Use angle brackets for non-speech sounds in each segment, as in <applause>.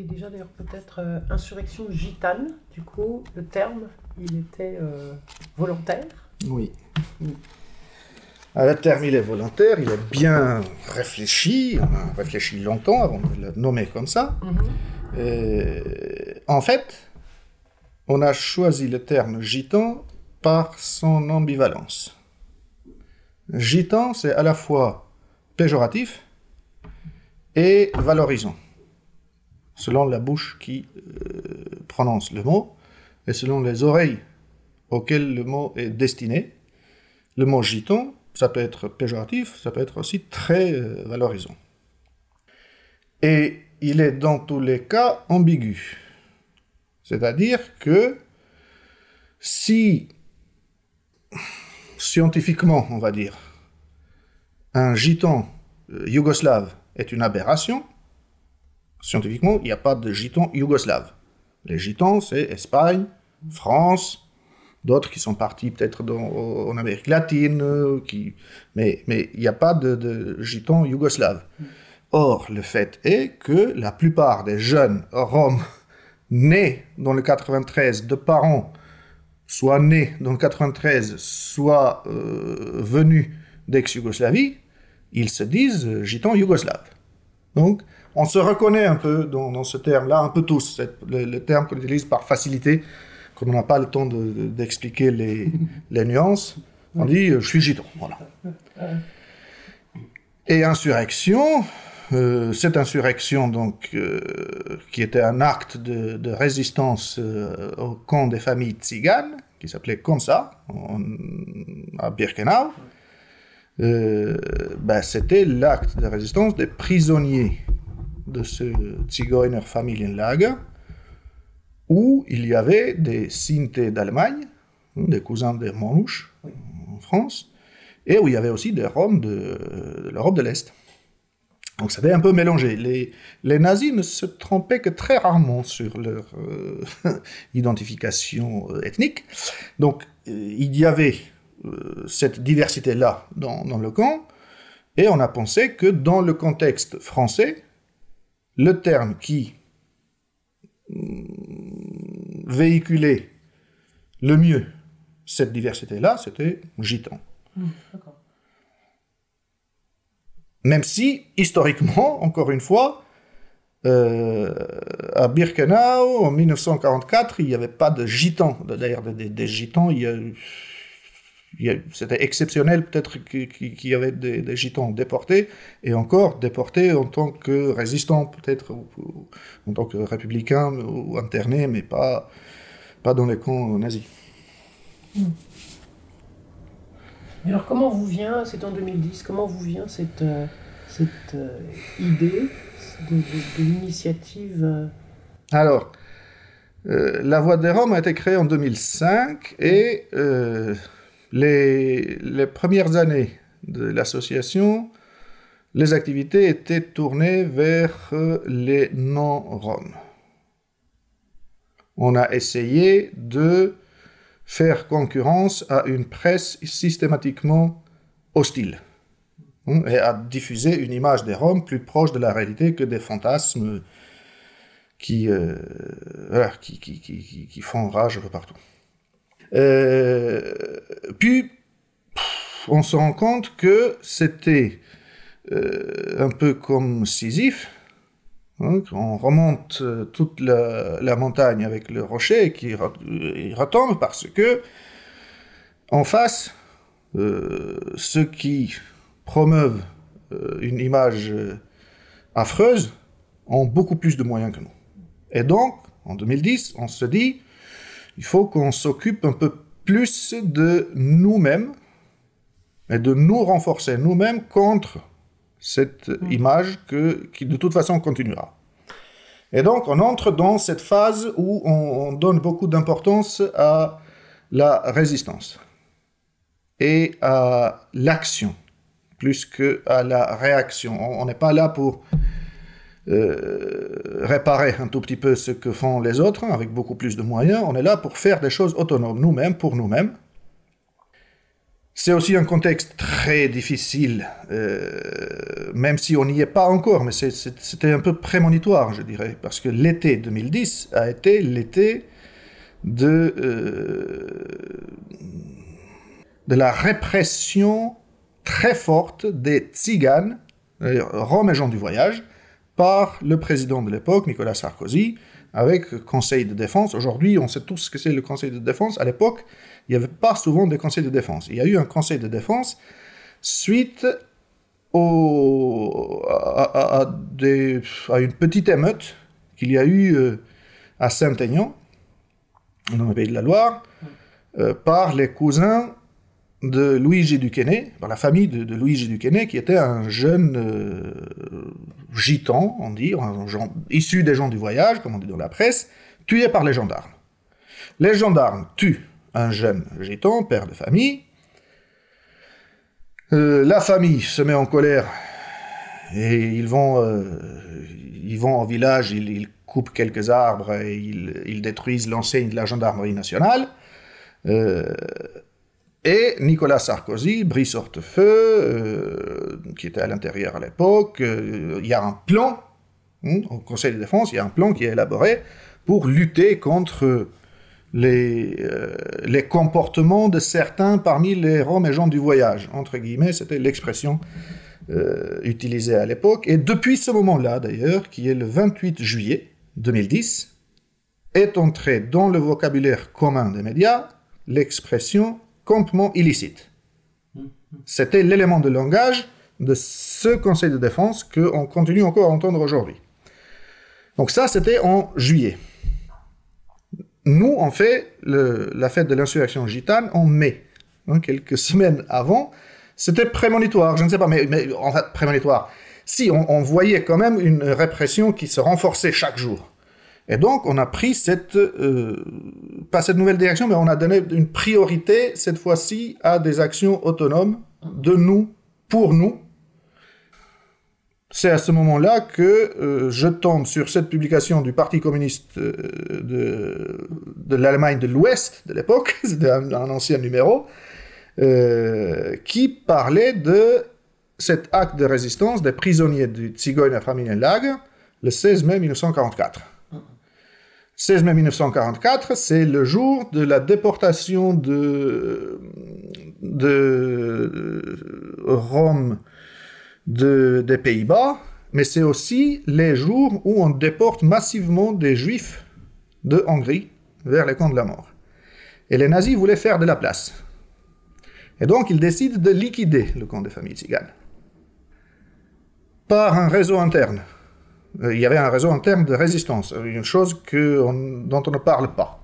Et déjà, d'ailleurs, peut-être euh, insurrection gitane, du coup, le terme, il était euh, volontaire. Oui. Ah, le terme, il est volontaire, il est bien réfléchi, on a réfléchi longtemps avant de le nommer comme ça. Euh, en fait, on a choisi le terme gitan par son ambivalence. Gitan, c'est à la fois péjoratif et valorisant, selon la bouche qui euh, prononce le mot et selon les oreilles auxquelles le mot est destiné. Le mot gitan, ça peut être péjoratif, ça peut être aussi très euh, valorisant. Et il est dans tous les cas ambigu. C'est-à-dire que si scientifiquement, on va dire, un gitan euh, yougoslave est une aberration, scientifiquement, il n'y a pas de gitan yougoslave. Les gitans, c'est Espagne, France, d'autres qui sont partis peut-être en Amérique latine, euh, mais il n'y a pas de, de gitans yougoslaves. Or, le fait est que la plupart des jeunes roms <laughs> nés dans le 93 de parents soit nés dans le 93, soit euh, venus d'ex-Yougoslavie, ils se disent gitans yougoslaves. Donc, on se reconnaît un peu dans, ce terme-là, un peu tous, le, terme qu'on utilise par facilité, quand on n'a pas le temps d'expliquer les, <laughs> les, nuances. On dit euh, je suis gitan, voilà. Et insurrection, euh, cette insurrection, donc, euh, qui était un acte de, résistance euh, au camp des familles tziganes, qui s'appelait comme ça, à Birkenau, ben, c'était l'acte de résistance des prisonniers de ce Zigeuner Familienlager, où il y avait des Sinti d'Allemagne, des cousins des Manouches en France, et où il y avait aussi des Roms de l'Europe de l'Est. Donc ça avait un peu mélangé. Les, les, nazis ne se trompaient que très rarement sur leur euh, <laughs> identification euh, ethnique. Donc euh, il y avait cette diversité-là dans, dans, le camp, et on a pensé que dans le contexte français, le terme qui mm, véhiculait le mieux cette diversité-là, c'était gitan. Mmh, même si, historiquement, encore une fois, euh, à Birkenau, en 1944, il n'y avait pas de gitans. D'ailleurs, des, gitans, c'était exceptionnel peut-être qu'il y avait des, gitans déportés, et encore déportés en tant que résistants, peut-être, en tant que républicains ou internés, mais pas, pas dans les camps nazis. Hmm alors comment vous vient, c'est en 2010, comment vous vient cette, euh, cette euh, idée de, l'initiative euh? Alors, la Voix des Roms a été créée en 2005 et les, premières années de l'association, les activités étaient tournées vers les non-roms. On a essayé de faire concurrence à une presse systématiquement hostile hein, et à diffuser une image des Roms plus proche de la réalité que des fantasmes qui, euh, qui, qui, qui, font rage partout. Euh, puis, on se rend compte que c'était euh, un peu comme Sisyphe, Hein, on remonte euh, toute la, montagne avec le rocher qui retombe parce que en face, ceux qui promeuvent une image affreuse ont beaucoup plus de moyens que nous. Et donc, en 2010, on se dit, il faut qu'on s'occupe un peu plus de nous-mêmes et de nous renforcer nous-mêmes contre cette mm. image que, qui de toute façon continuera. Et donc on entre dans cette phase où on, donne beaucoup d'importance à la résistance et à l'action plus qu'à la réaction. On n'est pas là pour euh, réparer un tout petit peu ce que font les autres avec beaucoup plus de moyens. On est là pour faire des choses autonomes nous-mêmes, pour nous-mêmes. C'est aussi un contexte très difficile, euh, même si on n'y est pas encore, mais c'était un peu prémonitoire, je dirais, parce que l'été 2010 a été l'été de, euh, de la répression très forte des tziganes, roms et gens du voyage, par le président de l'époque, Nicolas Sarkozy, avec Conseil de défense. Aujourd'hui, on sait tous ce que c'est le Conseil de défense. À l'époque, il n'y avait pas souvent de Conseil de défense. Il y a eu un Conseil de défense suite à, une petite émeute qu'il y a eu euh, à Saint-Aignan, dans le pays de la Loire, euh, par les cousins de Luigi Duquesne, par la famille de, de Luigi Duquesne, qui était un jeune euh, gitan, on dit, issu des gens du voyage, comme on dit dans la presse, tué par les gendarmes. Les gendarmes tuent un jeune gitan, père de famille. Euh, la famille se met en colère et ils vont, euh, ils vont au village, ils, coupent quelques arbres et ils, détruisent l'enseigne de la gendarmerie nationale. Et Nicolas Sarkozy, Brice Hortefeux, euh, qui était à l'intérieur à l'époque, euh, il y a un plan, hein, au Conseil de défense, il y a un plan qui est élaboré pour lutter contre les, euh, les comportements de certains parmi les Roms et gens du voyage. Entre guillemets, c'était l'expression utilisée à l'époque. Et depuis ce moment-là, d'ailleurs, qui est le 28 juillet 2010, est entré dans le vocabulaire commun des médias l'expression campement illicite. C'était l'élément de langage de ce Conseil de défense qu'on continue encore à entendre aujourd'hui. Donc ça, c'était en juillet. Nous, on fait la fête de l'insurrection gitane en mai, hein, quelques <laughs> semaines avant. C'était prémonitoire, je ne sais pas, mais, en fait, prémonitoire. Si, on, voyait quand même une répression qui se renforçait chaque jour. Et donc, on a pris cette, euh, pas cette nouvelle direction, mais on a donné une priorité, cette fois-ci, à des actions autonomes de nous, pour nous. C'est à ce moment-là que euh, je tombe sur cette publication du Parti communiste euh, de, l'Allemagne de l'Ouest de l'époque, <laughs> c'était un, ancien numéro, qui parlait de cet acte de résistance des prisonniers du Zigeuner Familienlager le 16 mai 1944. 16 mai 1944, c'est le jour de la déportation de, Rome de, des Pays-Bas, mais c'est aussi les jours où on déporte massivement des Juifs de Hongrie vers les camps de la mort. Et les nazis voulaient faire de la place. Et donc ils décident de liquider le camp des familles tziganes par un réseau interne il y avait un réseau interne de résistance, une chose que dont on ne parle pas.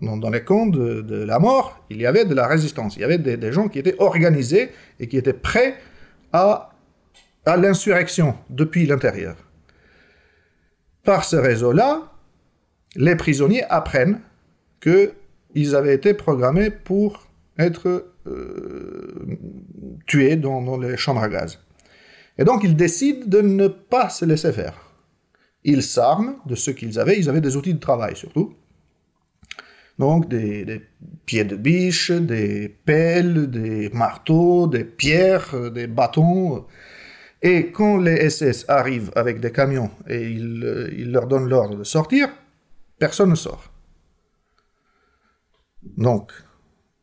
Dans, les camps de, la mort, il y avait de la résistance, il y avait des, gens qui étaient organisés et qui étaient prêts à, à l'insurrection depuis l'intérieur. Par ce réseau-là, les prisonniers apprennent qu'ils avaient été programmés pour être euh, tués dans les chambres à gaz. Et donc ils décident de ne pas se laisser faire. Ils s'arment de ce qu'ils avaient, ils avaient des outils de travail surtout. Donc des, pieds de biche, des pelles, des marteaux, des pierres, des bâtons. Et quand les SS arrivent avec des camions et ils, ils leur donnent l'ordre de sortir, personne ne sort. Donc,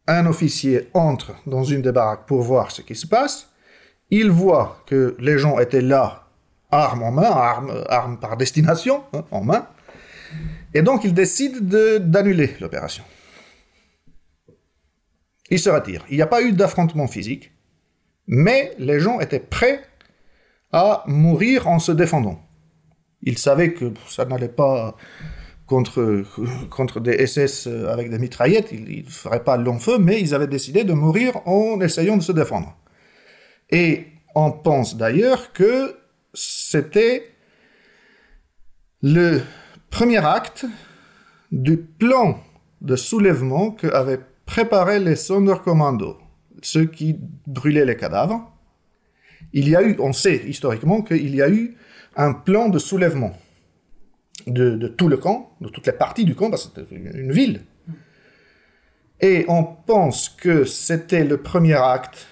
un officier entre dans une des baraques pour voir ce qui se passe. Il voit que les gens étaient là arme en main, arme, par destination, hein, en main. Et donc il décide d'annuler l'opération. Il se retire. Il n'y a pas eu d'affrontement physique, mais les gens étaient prêts à mourir en se défendant. Ils savaient que ça n'allait pas contre, contre des SS avec des mitraillettes, ils ne feraient pas long feu, mais ils avaient décidé de mourir en essayant de se défendre. Et on pense d'ailleurs que c'était le premier acte du plan de soulèvement qu'avaient préparé les Sonderkommando, ceux qui brûlaient les cadavres. On sait historiquement qu'il y a eu un plan de soulèvement de, tout le camp, de toutes les parties du camp, parce que c'était une ville. Et on pense que c'était le premier acte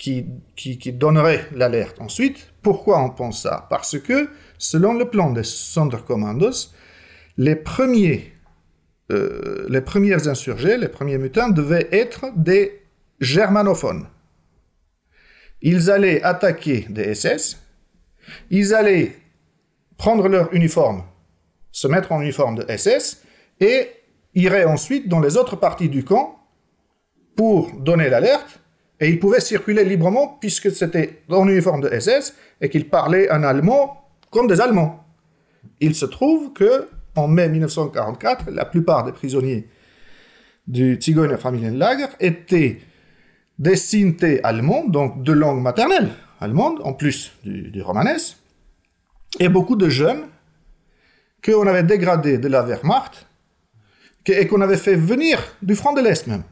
qui, donnerait l'alerte ensuite. Pourquoi on pense ça? Parce que, selon le plan des Sonderkommandos, les premiers, euh, les premiers insurgés, les premiers mutins devaient être des germanophones. Ils allaient attaquer des SS, ils allaient prendre leur uniforme, se mettre en uniforme de SS, et iraient ensuite dans les autres parties du camp pour donner l'alerte, et ils pouvaient circuler librement puisque c'était en uniforme de SS et qu'ils parlaient un allemand comme des Allemands. Il se trouve que en mai 1944, la plupart des prisonniers du Zigeuner Familienlager étaient des Sinti allemands, donc de langue maternelle allemande, en plus du, du romanesque, et beaucoup de jeunes qu'on avait dégradés de la Wehrmacht et qu'on avait fait venir du front de l'Est même.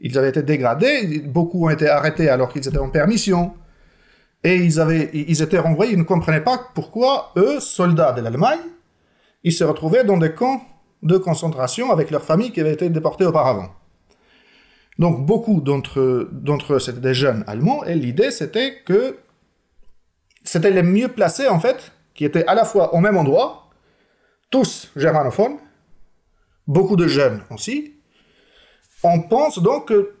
Ils avaient été dégradés, beaucoup ont été arrêtés alors qu'ils étaient en permission, et ils, avaient, ils étaient renvoyés, ils ne comprenaient pas pourquoi eux, soldats de l'Allemagne, ils se retrouvaient dans des camps de concentration avec leurs familles qui avaient été déportées auparavant. Donc beaucoup d'entre eux, c'était des jeunes Allemands, et l'idée c'était que c'était les mieux placés en fait, qui étaient à la fois au même endroit, tous germanophones, beaucoup de jeunes aussi. On pense donc que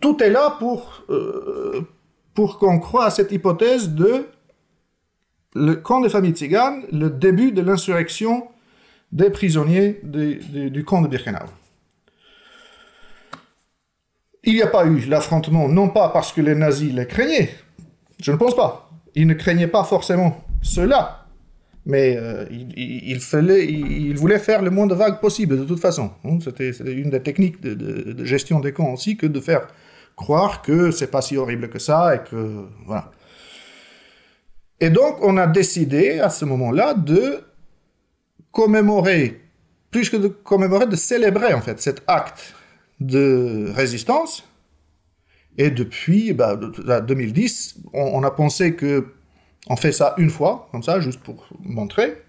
tout est là pour, euh, qu'on croit à cette hypothèse de le camp des familles tziganes, le début de l'insurrection des prisonniers du camp de Birkenau. Il n'y a pas eu l'affrontement, non pas parce que les nazis les craignaient, je ne pense pas. Ils ne craignaient pas forcément cela, mais euh, il, voulait faire le moins de vagues possible, de toute façon. Hein. C'était une des techniques de, gestion des camps aussi, que de faire croire que c'est pas si horrible que ça, et que... Voilà. Et donc, on a décidé, à ce moment-là, de commémorer, plus que de commémorer, de célébrer, en fait, cet acte de résistance. Et depuis bah, 2010, on a pensé que on fait ça une fois, comme ça, juste pour montrer.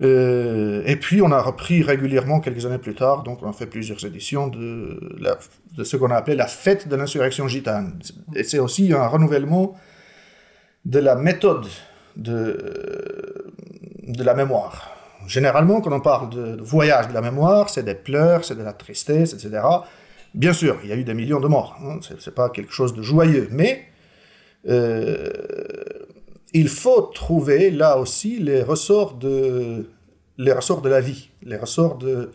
Euh, et puis on a repris régulièrement quelques années plus tard, donc on a fait plusieurs éditions de, ce qu'on a appelé la fête de l'insurrection gitane. Et c'est aussi un renouvellement de la méthode de, de la mémoire. Généralement, quand on parle de, voyage de la mémoire, c'est des pleurs, c'est de la tristesse, etc. Bien sûr, il y a eu des millions de morts, hein, c'est pas quelque chose de joyeux, mais euh, il faut trouver là aussi les ressorts de, les ressorts de la vie, les ressorts de,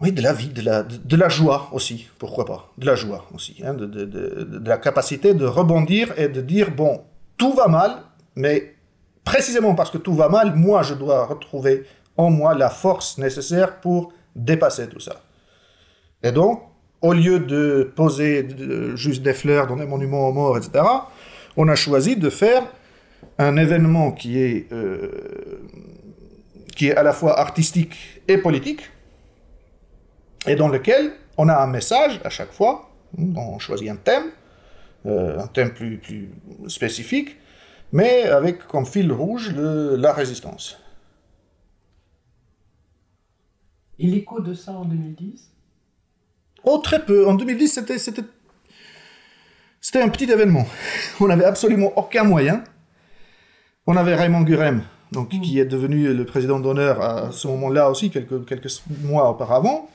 oui, de la vie, de la, de, la joie aussi, pourquoi pas, de la joie aussi, hein, de, de, de, la capacité de rebondir et de dire, bon, tout va mal, mais précisément parce que tout va mal, moi, je dois retrouver en moi la force nécessaire pour dépasser tout ça. Et donc, au lieu de poser juste des fleurs dans des monuments aux morts, etc., on a choisi de faire un événement qui est, euh, qui est à la fois artistique et politique, et dans lequel on a un message à chaque fois, on choisit un thème, euh, un thème plus, plus spécifique, mais avec comme fil rouge la résistance. Et l'écho de ça en 2010 Oh, très peu. En 2010, c'était, c'était, c'était un petit événement. <laughs> On n'avait absolument aucun moyen. On avait Raymond Gurem, donc, qui est devenu le président d'honneur à ce moment-là aussi, quelques, quelques mois auparavant.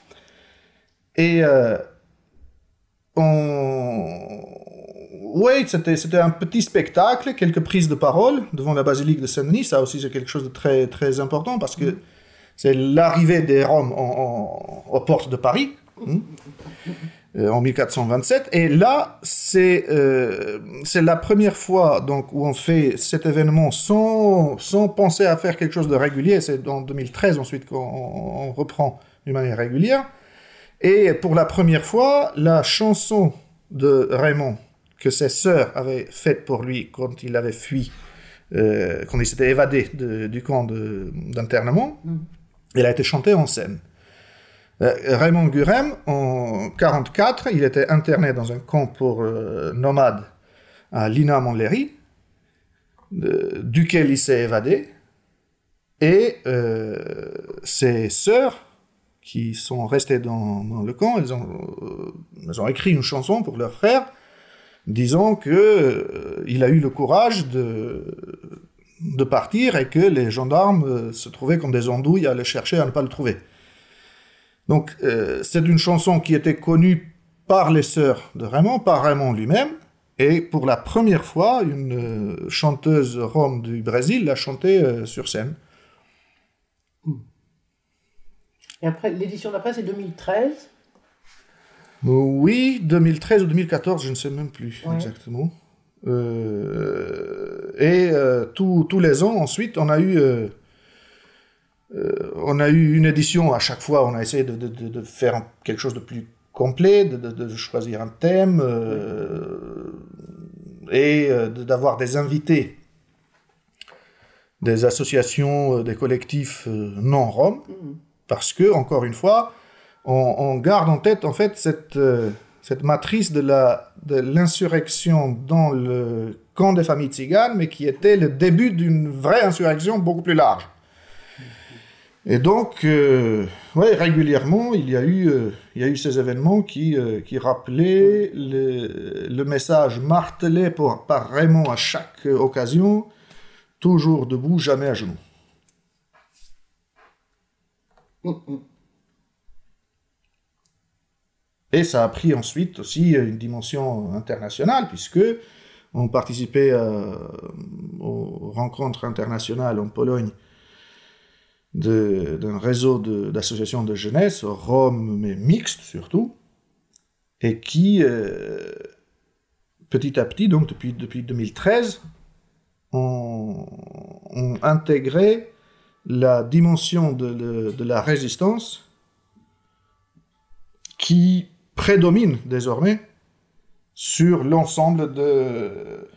Et euh, on... Oui, c'était, c'était un petit spectacle, quelques prises de parole devant la basilique de Saint-Denis. Ça aussi, c'est quelque chose de très, très important parce que mm. c'est l'arrivée des Roms aux portes de Paris. Hmm? Euh, en 1427. Et là, c'est euh, c'est la première fois donc, où on fait cet événement sans, sans penser à faire quelque chose de régulier. C'est en 2013 ensuite qu'on reprend d'une manière régulière. Et pour la première fois, la chanson de Raymond que ses sœurs avaient faite pour lui quand il avait fui, euh, quand il s'était évadé du camp d'internement, mm. elle a été chantée en scène. Euh, Raymond Gurem, en 1944, il était interné dans un camp pour euh, nomades à Lina Montlhéry, duquel il s'est évadé. Et euh, ses sœurs, qui sont restés dans, le camp, elles ont, écrit une chanson pour leur frère, disant que il a eu le courage de, de partir et que les gendarmes se trouvaient comme des andouilles à le chercher à ne pas le trouver. Donc euh, c'est une chanson qui était connue par les sœurs de Raymond, par Raymond lui-même, et pour la première fois, une euh, chanteuse rome du Brésil l'a chantée euh, sur scène. Et après, l'édition d'après, c'est 2013. Oui, 2013 ou 2014, je ne sais même plus Ouais. exactement. Et tous les ans, ensuite, on a eu, euh, on a eu une édition à chaque fois. On a essayé de, de- de- de faire quelque chose de plus complet, de, choisir un thème euh, et euh, d'avoir des invités, des associations, des collectifs non roms, Mhm. parce que encore une fois, on, on garde en tête en fait cette, euh, cette matrice de l'insurrection dans le camp des familles tziganes, mais qui était le début d'une vraie insurrection beaucoup plus large. Et donc, euh, ouais, régulièrement, il y a eu, euh, il y a eu ces événements qui, euh, qui rappelaient le, le message martelé par, par Raymond à chaque occasion, toujours debout, jamais à genoux. Mhm. Et ça a pris ensuite aussi une dimension internationale, puisque on participait aux rencontres internationales en Pologne d'un réseau d'associations de, jeunesse, Rome, mais mixte surtout, et qui, euh, petit à petit, donc depuis, depuis 2013, ont, intégré la dimension de- de la résistance qui prédomine désormais sur l'ensemble de,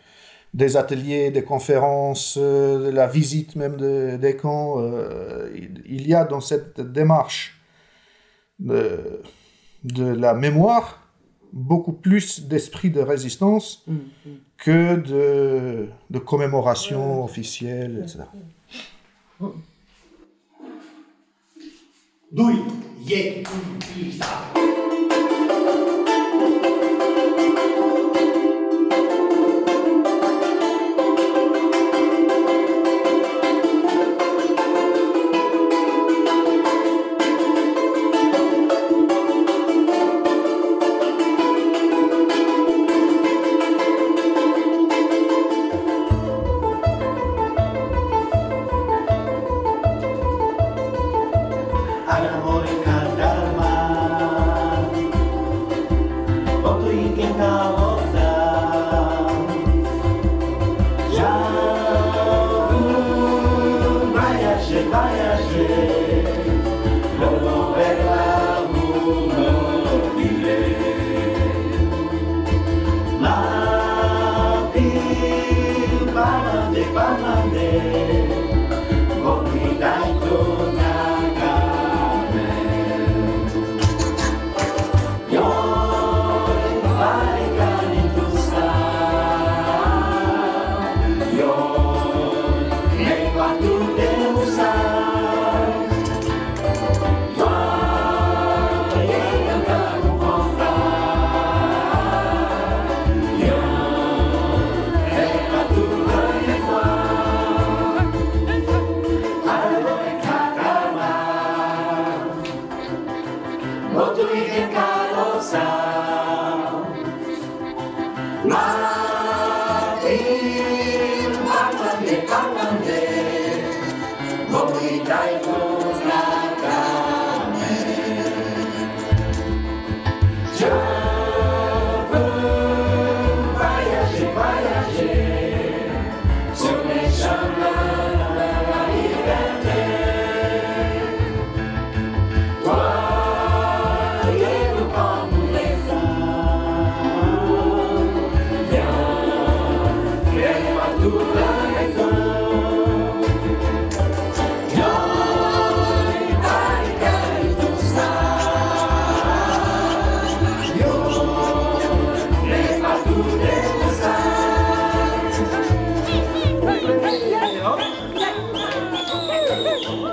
des ateliers, des conférences, euh, de la visite même de- des camps. euh, il, y a dans cette démarche de, de la mémoire beaucoup plus d'esprit de résistance Mhm. que de, de commémoration officielle, etc. 나 Oh, <laughs>